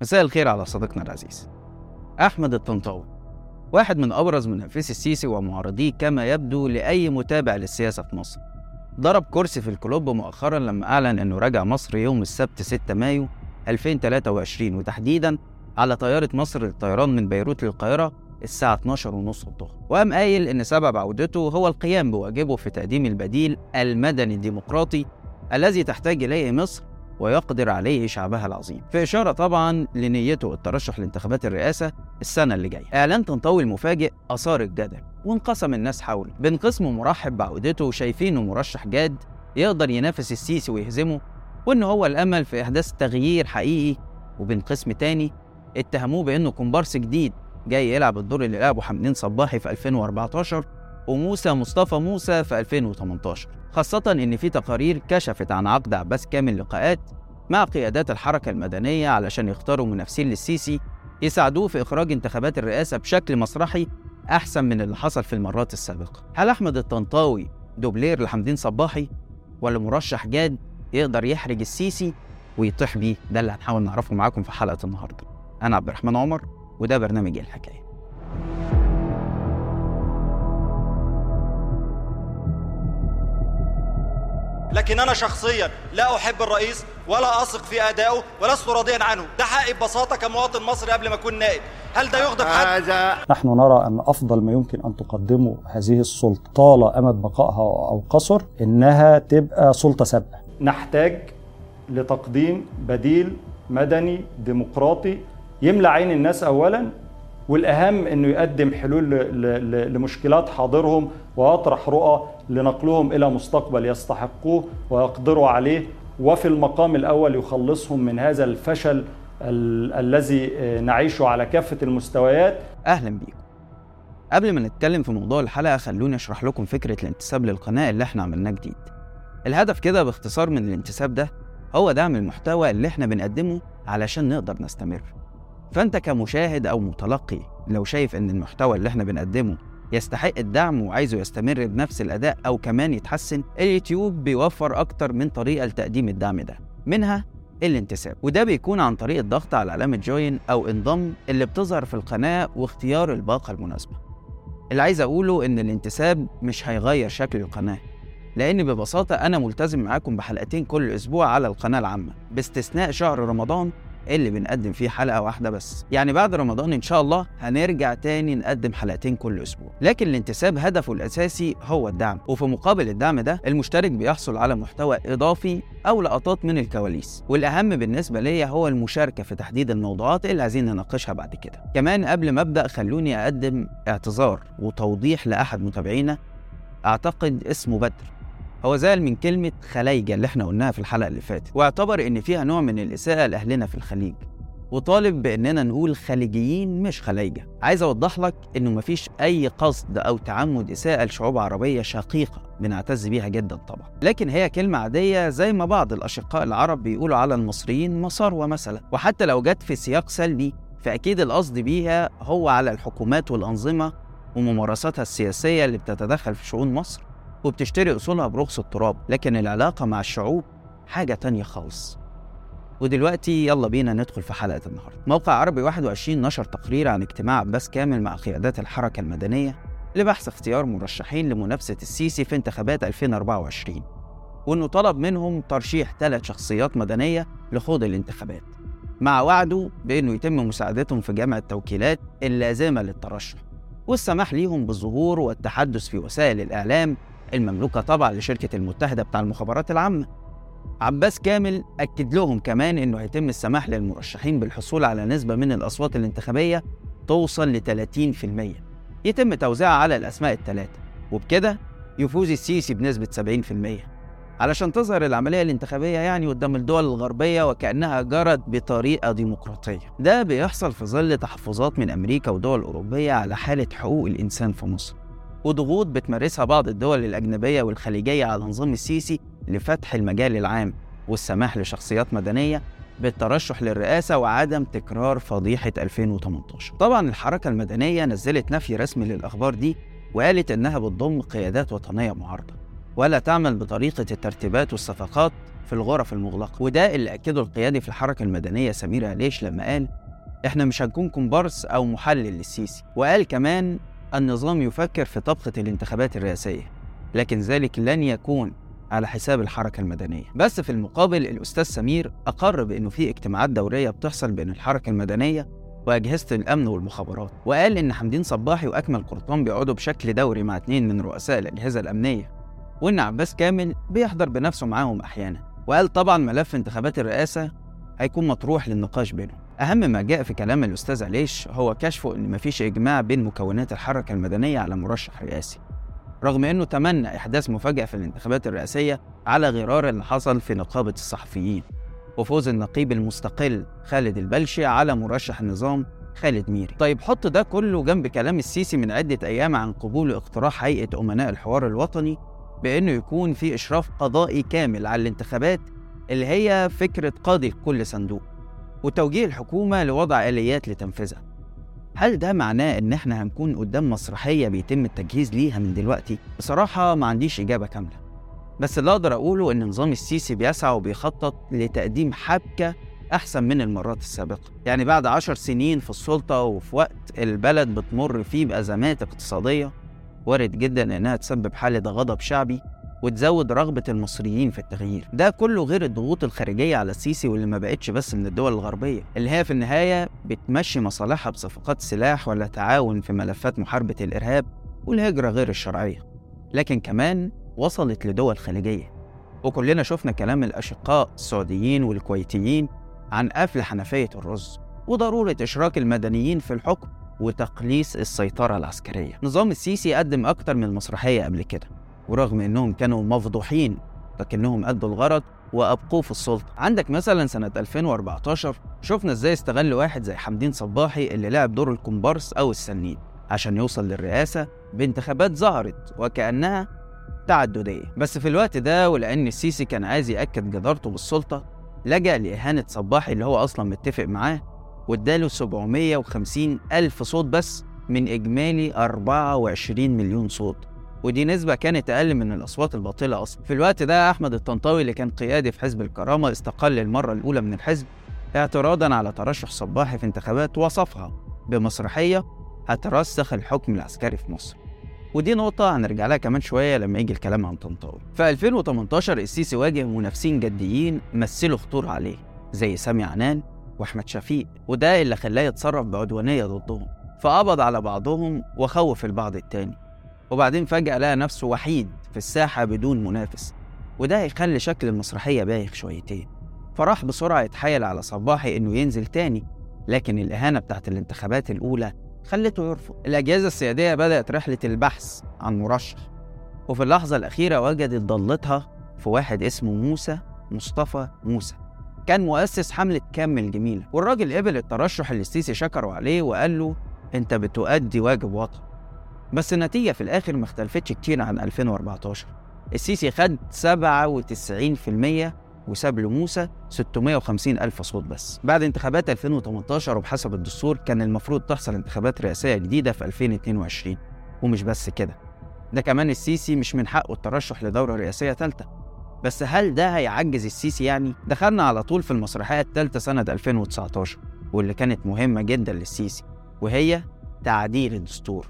مساء الخير على صديقنا العزيز أحمد الطنطاوي واحد من أبرز منافسي السيسي ومعارضيه كما يبدو لأي متابع للسياسة في مصر. ضرب كرسي في الكلوب مؤخرا لما أعلن أنه رجع مصر يوم السبت 6 مايو 2023 وتحديدا على طيارة مصر للطيران من بيروت للقاهرة الساعة 12 ونص الظهر. وقام قايل إن سبب عودته هو القيام بواجبه في تقديم البديل المدني الديمقراطي الذي تحتاج إليه مصر ويقدر عليه شعبها العظيم. في إشارة طبعا لنيته الترشح لانتخابات الرئاسة السنة اللي جاية. إعلان طنطاوي المفاجئ أثار الجدل وانقسم الناس حوله. بين قسم مرحب بعودته وشايفينه مرشح جاد يقدر ينافس السيسي ويهزمه وإن هو الأمل في إحداث تغيير حقيقي. وبين قسم تاني اتهموه بإنه كومبارس جديد جاي يلعب الدور اللي لعبه حمدين صباحي في 2014 وموسى مصطفى موسى في 2018 خاصة إن في تقارير كشفت عن عقد عباس كامل لقاءات مع قيادات الحركة المدنية علشان يختاروا منافسين للسيسي يساعدوه في إخراج انتخابات الرئاسة بشكل مسرحي أحسن من اللي حصل في المرات السابقة. هل أحمد الطنطاوي دوبلير لحمدين صباحي ولا مرشح جاد يقدر يحرج السيسي ويطيح بيه؟ ده اللي هنحاول نعرفه معاكم في حلقة النهاردة. أنا عبد الرحمن عمر وده برنامج الحكاية. لكن أنا شخصيا لا أحب الرئيس ولا أثق في أدائه ولست راضيا عنه. ده حقي ببساطة كمواطن مصري قبل ما أكون نائب. هل ده يغضب حد؟ هذا نحن نرى أن أفضل ما يمكن أن تقدمه هذه السلطة طال أمد بقائها أو قصر إنها تبقى سلطة سابقة. نحتاج لتقديم بديل مدني ديمقراطي يملى عين الناس أولا والأهم أنه يقدم حلول لمشكلات حاضرهم ويطرح رؤى لنقلهم إلى مستقبل يستحقوه ويقدروا عليه. وفي المقام الأول يخلصهم من هذا الفشل ال- الذي آه، نعيشه على كافة المستويات. أهلا بيكم. قبل ما نتكلم في موضوع الحلقة خلوني أشرح لكم فكرة الانتساب للقناة اللي إحنا عملناه جديد. الهدف كده باختصار من الانتساب ده هو دعم المحتوى اللي إحنا بنقدمه علشان نقدر نستمر. فأنت كمشاهد أو متلقي لو شايف إن المحتوى اللي إحنا بنقدمه يستحق الدعم وعايزه يستمر بنفس الأداء أو كمان يتحسن اليوتيوب بيوفر أكتر من طريقة لتقديم الدعم ده منها الانتساب. وده بيكون عن طريق الضغط على علامة جوين أو انضم اللي بتظهر في القناة واختيار الباقة المناسبة. اللي عايز أقوله إن الانتساب مش هيغير شكل القناة لأن ببساطة أنا ملتزم معاكم بحلقتين كل أسبوع على القناة العامة باستثناء شهر رمضان اللي بنقدم فيه حلقة واحدة بس. يعني بعد رمضان إن شاء الله هنرجع تاني نقدم حلقتين كل أسبوع. لكن الانتساب هدفه الأساسي هو الدعم. وفي مقابل الدعم ده المشترك بيحصل على محتوى إضافي أو لقطات من الكواليس. والأهم بالنسبة ليا هو المشاركة في تحديد الموضوعات اللي عايزين نناقشها بعد كده. كمان قبل ما أبدأ خلوني أقدم اعتذار وتوضيح لأحد متابعينا. أعتقد اسمه بدر. هو زعل من كلمة خلايجة اللي إحنا قلناها في الحلقة اللي فاتت واعتبر إن فيها نوع من الإساءة لأهلنا في الخليج وطالب بإننا نقول خليجيين مش خلايجة عايز أوضح لك إنه مفيش أي قصد أو تعمد إساءة لشعوب عربية شقيقة بنعتز بيها جدا طبعا. لكن هي كلمة عادية زي ما بعض الأشقاء العرب بيقولوا على المصريين مصاروة مثلا. وحتى لو جت في سياق سلبي فأكيد القصد بيها هو على الحكومات والأنظمة وممارساتها السياسية اللي بتتدخل في شؤون مصر. وبتشتري أصولها برخص التراب لكن العلاقة مع الشعوب حاجة تانية خالص. ودلوقتي يلا بينا ندخل في حلقة النهاردة. موقع عربي 21 نشر تقرير عن اجتماع عباس كامل مع قيادات الحركة المدنية لبحث اختيار مرشحين لمنافسة السيسي في انتخابات 2024 وإنه طلب منهم ترشيح ثلاث شخصيات مدنية لخوض الانتخابات مع وعده بأنه يتم مساعدتهم في جمع التوكيلات اللازمة للترشح. والسماح ليهم بالظهور والتحدث في وسائل الإعلام المملوكة طبعا لشركة المتحدة بتاع المخابرات العامة عباس كامل أكد لهم كمان إنه هيتم السماح للمرشحين بالحصول على نسبة من الأصوات الانتخابية توصل ل 30% يتم توزيعها على الأسماء الثلاثة وبكده يفوز السيسي بنسبة 70% علشان تظهر العملية الانتخابية يعني قدام الدول الغربية وكأنها جرت بطريقة ديمقراطية. ده بيحصل في ظل تحفظات من أمريكا ودول أوروبية على حالة حقوق الإنسان في مصر. وضغوط بتمارسها بعض الدول الأجنبية والخليجية على نظام السيسي لفتح المجال العام والسماح لشخصيات مدنية بالترشح للرئاسة وعدم تكرار فضيحة 2018 طبعا الحركة المدنية نزلت نفي رسمي للأخبار دي وقالت إنها بتضم قيادات وطنية معارضة ولا تعمل بطريقة الترتيبات والصفقات في الغرف المغلقة. وده اللي أكده القيادي في الحركة المدنية سمير عليش لما قال إحنا مش هنكون كومبارس أو محلل للسيسي. وقال كمان النظام يفكر في طبخة الانتخابات الرئاسية لكن ذلك لن يكون على حساب الحركة المدنية. بس في المقابل الأستاذ سمير أقر بأنه في اجتماعات دورية بتحصل بين الحركة المدنية وأجهزة الأمن والمخابرات وقال إن حمدين صباحي وأكمل قرطان بيقعدوا بشكل دوري مع اتنين من رؤساء الأجهزة الأمنية وإن عباس كامل بيحضر بنفسه معاهم أحيانا وقال طبعا ملف انتخابات الرئاسة هيكون مطروح للنقاش بينهم. أهم ما جاء في كلام الأستاذ عليش هو كشفه إن مفيش إجماع بين مكونات الحركة المدنية على مرشح رئاسي رغم إنه تمنى إحداث مفاجأة في الانتخابات الرئاسية على غرار اللي حصل في نقابة الصحفيين وفوز النقيب المستقل خالد البلشي على مرشح النظام خالد ميري. طيب حط ده كله جنب كلام السيسي من عدة أيام عن قبول اقتراح هيئة أمناء الحوار الوطني بأنه يكون في إشراف قضائي كامل على الانتخابات اللي هي فكرة قاضي لكل صندوق. وتوجيه الحكومة لوضع آليات لتنفيذها. هل ده معناه إن إحنا هنكون قدام مسرحية بيتم التجهيز ليها من دلوقتي؟ بصراحة ما عنديش إجابة كاملة. بس اللي أقدر أقوله إن نظام السيسي بيسعى وبيخطط لتقديم حبكة أحسن من المرات السابقة. يعني بعد عشر سنين في السلطة وفي وقت البلد بتمر فيه بأزمات اقتصادية وارد جدا إنها تسبب حالة غضب شعبي وتزود رغبة المصريين في التغيير. ده كله غير الضغوط الخارجية على السيسي واللي ما بقتش بس من الدول الغربية. اللي هي في النهاية بتمشي مصالحها بصفقات سلاح ولا تعاون في ملفات محاربة الإرهاب والهجرة غير الشرعية. لكن كمان وصلت لدول خليجية. وكلنا شفنا كلام الأشقاء السعوديين والكويتيين عن قفل حنفية الرز وضرورة إشراك المدنيين في الحكم وتقليص السيطرة العسكرية. نظام السيسي قدم أكتر من مسرحية قبل كده. ورغم إنهم كانوا مفضوحين لكنهم أدوا الغرض وابقوه في السلطة. عندك مثلا سنة 2014 شفنا إزاي استغل واحد زي حمدين صباحي اللي لعب دور الكومبارس أو السنين عشان يوصل للرئاسة بانتخابات ظهرت وكأنها تعددية. بس في الوقت ده ولأن السيسي كان عايز يأكد جدارته بالسلطة لجأ لإهانة صباحي اللي هو أصلا متفق معاه واداله 750 ألف صوت بس من إجمالي 24 مليون صوت. ودي نسبة كانت أقل من الأصوات الباطلة أصلا. في الوقت ده أحمد الطنطاوي اللي كان قيادي في حزب الكرامة استقل للمرة الأولى من الحزب اعتراضا على ترشح صباحي في انتخابات وصفها بمسرحية هترسخ الحكم العسكري في مصر. ودي نقطة هنرجع لها كمان شوية لما يجي الكلام عن طنطاوي. في 2018 السيسي واجه منافسين جديين مثلوا خطورة عليه زي سامي عنان وأحمد شفيق وده اللي خلاه يتصرف بعدوانية ضدهم فقبض على بعضهم وخوف البعض التاني. وبعدين فجأة لقى نفسه وحيد في الساحة بدون منافس. وده هيخلي شكل المسرحية بايخ شويتين. فراح بسرعة يتحايل على صباحي إنه ينزل تاني لكن الإهانة بتاعت الانتخابات الأولى خلته يرفض. الأجهزة السيادية بدأت رحلة البحث عن مرشح. وفي اللحظة الأخيرة وجدت ضلتها في واحد اسمه موسى مصطفى موسى. كان مؤسس حملة كامل جميلة والراجل قبل الترشح اللي السيسي شكره عليه وقال له أنت بتؤدي واجب وطن. بس النتيجة في الآخر ما اختلفتش كتير عن 2014 السيسي خد 97% وساب لموسى 650 ألف صوت بس. بعد انتخابات 2018 وبحسب الدستور كان المفروض تحصل انتخابات رئاسية جديدة في 2022 ومش بس كده ده كمان السيسي مش من حقه الترشح لدورة رئاسية ثالثة بس هل ده هيعجز السيسي يعني؟ دخلنا على طول في المسرحية الثالثة سنة 2019 واللي كانت مهمة جدا للسيسي وهي تعديل الدستور.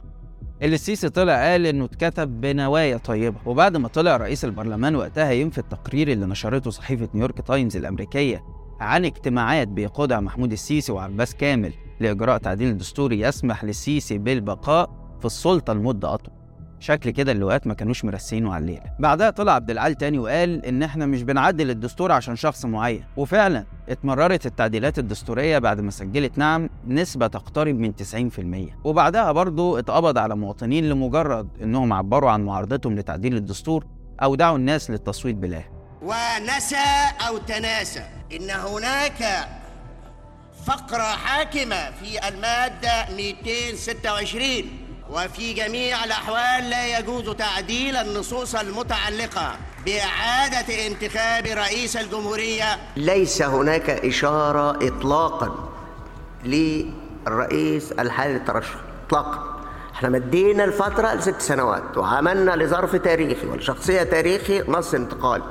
السيسي طلع قال إنه اتكتب بنوايا طيبة وبعد ما طلع رئيس البرلمان وقتها ينفي التقرير اللي نشرته صحيفة نيويورك تايمز الأمريكية عن اجتماعات بيقودها محمود السيسي وعباس كامل لإجراء تعديل دستوري يسمح للسيسي بالبقاء في السلطة لمدة أطول. شكل كده اللواءات ما كانوش مرسينه على الليلة. بعدها طلع عبد العال تاني وقال إن إحنا مش بنعدل الدستور عشان شخص معين. وفعلا اتمررت التعديلات الدستورية بعد ما سجلت نعم نسبة تقترب من 90% وبعدها برضه اتقبض على مواطنين لمجرد إنهم عبروا عن معارضتهم لتعديل الدستور أو دعوا الناس للتصويت بلاه ونسى أو تناسى إن هناك فقرة حاكمة في المادة 226 وفي جميع الأحوال لا يجوز تعديل النصوص المتعلقة بإعادة انتخاب رئيس الجمهورية. ليس هناك إشارة إطلاقا للرئيس الحالي للترشح إطلاقا. إحنا مدينا الفترة لست سنوات وعملنا لظرف تاريخي ولشخصية تاريخي نص انتقالي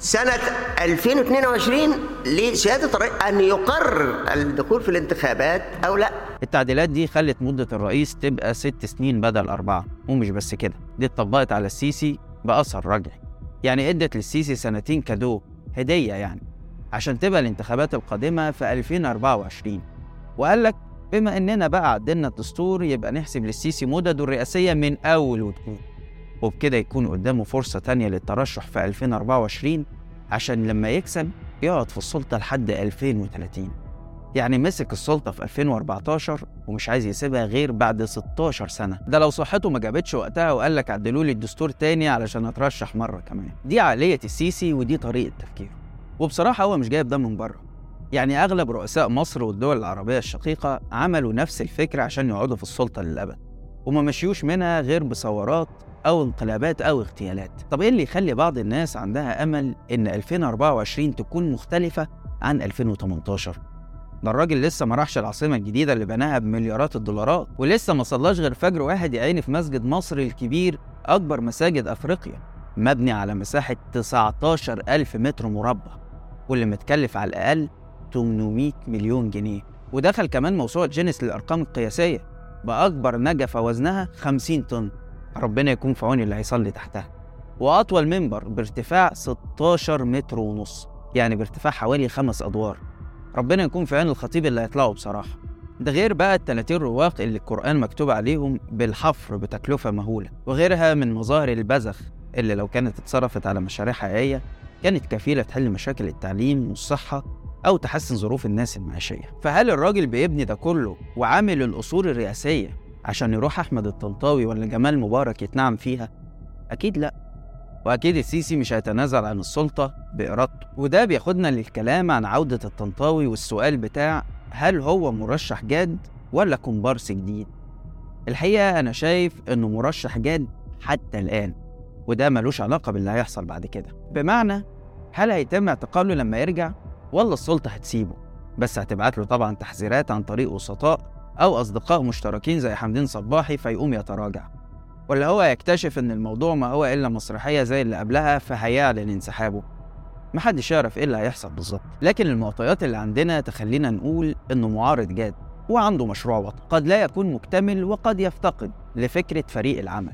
سنة 2022 لسيادة الرئيس أن يقرر الدخول في الانتخابات أو لا. التعديلات دي خلت مدة الرئيس تبقى ست سنين بدل أربعة ومش بس كده دي اتطبقت على السيسي بأثر رجعي. يعني إدت للسيسي سنتين كادو هدية يعني عشان تبقى الانتخابات القادمة في 2024 وقال لك بما إننا بقى عدلنا الدستور يبقى نحسب للسيسي مدده الرئاسية من أول وجديد. وبكده يكون قدامه فرصة تانية للترشح في 2024 عشان لما يكسب يقعد في السلطة لحد 2030 يعني مسك السلطة في 2014 ومش عايز يسيبها غير بعد 16 سنة. ده لو صحته ما جابتش وقتها وقال لك عدلوا لي الدستور تاني علشان أترشح مرة كمان. دي عقلية السيسي ودي طريقة تفكيره. وبصراحة هو مش جايب ده من بره. يعني أغلب رؤساء مصر والدول العربية الشقيقة عملوا نفس الفكرة عشان يقعدوا في السلطة للأبد. وما مشيوش منها غير بثورات أو انقلابات أو اغتيالات. طب إيه اللي يخلي بعض الناس عندها أمل إن 2024 تكون مختلفة عن 2018 ده الراجل لسه ما راحش العاصمة الجديدة اللي بناها بمليارات الدولارات ولسه ما صلاش غير فجر واحد يا في مسجد مصر الكبير أكبر مساجد أفريقيا مبني على مساحة 19 ألف متر مربع واللي متكلف على الأقل 800 مليون جنيه. ودخل كمان موسوعة جينيس للأرقام القياسية بأكبر نجفة وزنها 50 طن. ربنا يكون في عون اللي هيصلي تحتها. وأطول منبر بارتفاع 16 متر ونص يعني بارتفاع حوالي خمس أدوار. ربنا يكون في عون الخطيب اللي هيطلعوا بصراحة. ده غير بقى ال 30 رواق اللي القرآن مكتوب عليهم بالحفر بتكلفة مهولة. وغيرها من مظاهر البذخ اللي لو كانت اتصرفت على مشاريع حقيقية كانت كفيلة تحل مشاكل التعليم والصحة أو تحسن ظروف الناس المعيشية. فهل الراجل بيبني ده كله وعامل الأصول الرئاسية عشان يروح أحمد الطنطاوي ولا جمال مبارك يتنعم فيها؟ أكيد لأ. وأكيد السيسي مش هيتنازل عن السلطة بإرادته. وده بياخدنا للكلام عن عودة الطنطاوي والسؤال بتاع هل هو مرشح جاد ولا كومبارس جديد؟ الحقيقة أنا شايف إنه مرشح جاد حتى الآن وده ملوش علاقة باللي هيحصل بعد كده. بمعنى هل هيتم اعتقاله لما يرجع؟ ولا السلطة هتسيبه؟ بس هتبعت له طبعا تحذيرات عن طريق وسطاء أو أصدقاء مشتركين زي حمدين صباحي فيقوم يتراجع. ولا هو يكتشف إن الموضوع ما هو إلا مسرحية زي اللي قبلها فهيعلن انسحابه. محدش يعرف إيه اللي هيحصل بالظبط. لكن المعطيات اللي عندنا تخلينا نقول إنه معارض جاد وعنده مشروع وطني. قد لا يكون مكتمل وقد يفتقد لفكرة فريق العمل.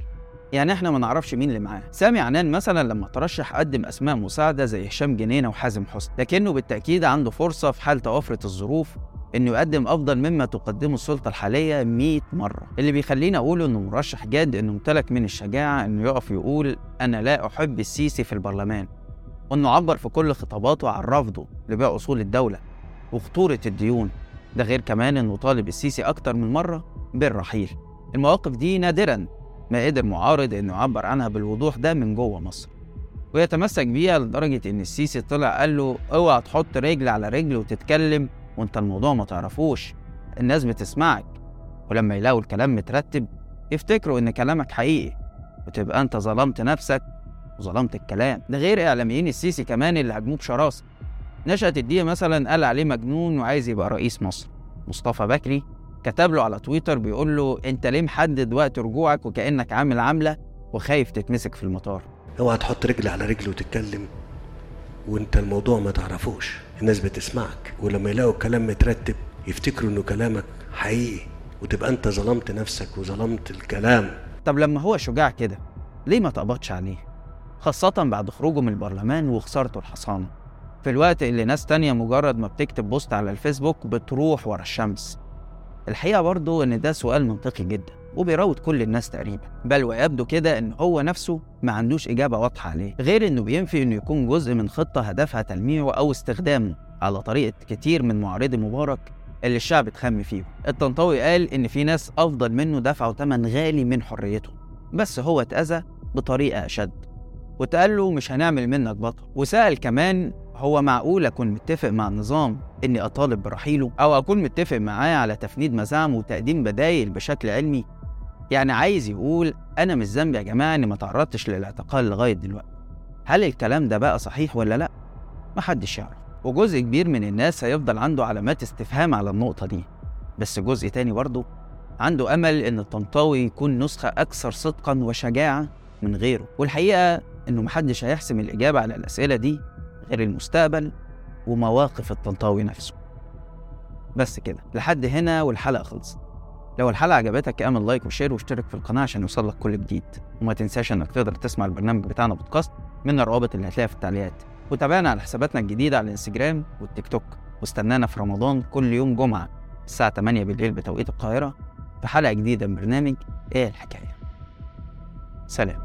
يعني إحنا ما نعرفش مين اللي معاه. سامي عنان مثلا لما ترشح قدم أسماء مساعدة زي هشام جنينة وحازم حسني لكنه بالتأكيد عنده فرصة في حال توافرت الظروف إنه يقدم أفضل مما تقدمه السلطة الحالية 100 مرة. اللي بيخليني أقول إنه مرشح جاد إنه امتلك من الشجاعة إنه يقف يقول أنا لا أحب السيسي في البرلمان. وإنه عبر في كل خطاباته عن رفضه لبيع أصول الدولة وخطورة الديون. ده غير كمان إنه طالب السيسي أكتر من مرة بالرحيل. المواقف دي نادرا ما قدر معارض إنه يعبر عنها بالوضوح ده من جوه مصر. ويتمسك بيها لدرجة إن السيسي طلع قال له أوعى تحط رجل على رجل وتتكلم وانت الموضوع ما تعرفوش. الناس بتسمعك. ولما يلاقوا الكلام مترتب يفتكروا إن كلامك حقيقي. وتبقى أنت ظلمت نفسك وظلمت الكلام. ده غير إعلاميين السيسي كمان اللي هاجموه بشراسة نشأت الدية مثلا قال عليه مجنون وعايز يبقى رئيس مصر. مصطفى بكري كتب له على تويتر بيقول له أنت ليه محدد وقت رجوعك وكأنك عامل عامله وخايف تتمسك في المطار؟ اوعى تحط رجل على رجل وتتكلم وانت الموضوع ما تعرفوش. الناس بتسمعك ولما يلاقوا الكلام مترتب يفتكروا إنه كلامك حقيقي وتبقى أنت ظلمت نفسك وظلمت الكلام. طب لما هو شجاع كده ليه ما تقبضش عليه؟ خاصة بعد خروجه من البرلمان وخسارته الحصانة. في الوقت اللي ناس تانية مجرد ما بتكتب بوست على الفيسبوك بتروح ورا الشمس. الحقيقة برضه إن ده سؤال منطقي جدا. وبيراود كل الناس تقريبا. بل ويبدو كده إن هو نفسه ما عندوش إجابة واضحة عليه غير إنه بينفي إنه يكون جزء من خطة هدفها تلميعه أو استخدامه على طريقة كتير من معارضي مبارك اللي الشعب اتخم فيهم الطنطاوي قال إن في ناس أفضل منه دفعوا ثمن غالي من حريته. بس هو اتأذى بطريقة أشد. واتقال له مش هنعمل منك بطل. وسأل كمان هو معقول أكون متفق مع النظام إني أطالب برحيله؟ أو أكون متفق معاه على تفنيد مزاعم وتقديم بدايل بشكل علمي؟ يعني عايز يقول أنا مش ذنبي يا جماعة إني ما تعرضتش للاعتقال لغاية دلوقتي. هل الكلام ده بقى صحيح ولا لأ؟ محدش يعرف. وجزء كبير من الناس هيفضل عنده علامات استفهام على النقطة دي. بس جزء تاني برضه عنده أمل إن الطنطاوي يكون نسخة أكثر صدقا وشجاعة من غيره. والحقيقة إنه محدش هيحسم الإجابة على الأسئلة دي غير المستقبل ومواقف الطنطاوي نفسه. بس كده لحد هنا والحلقة خلصت. لو الحلقة عجبتك اعمل like و share واشترك في القناة عشان يوصلك كل جديد. وما تنساش انك تقدر تسمع البرنامج بتاعنا بودكاست من الروابط اللي هتلاقيها في التعليقات. وتابعنا على حساباتنا الجديدة على الانستجرام والتيك توك. واستنانا في رمضان كل يوم جمعة الساعة 8 بالليل بتوقيت القاهرة في حلقة جديدة من برنامج إيه الحكاية. سلام.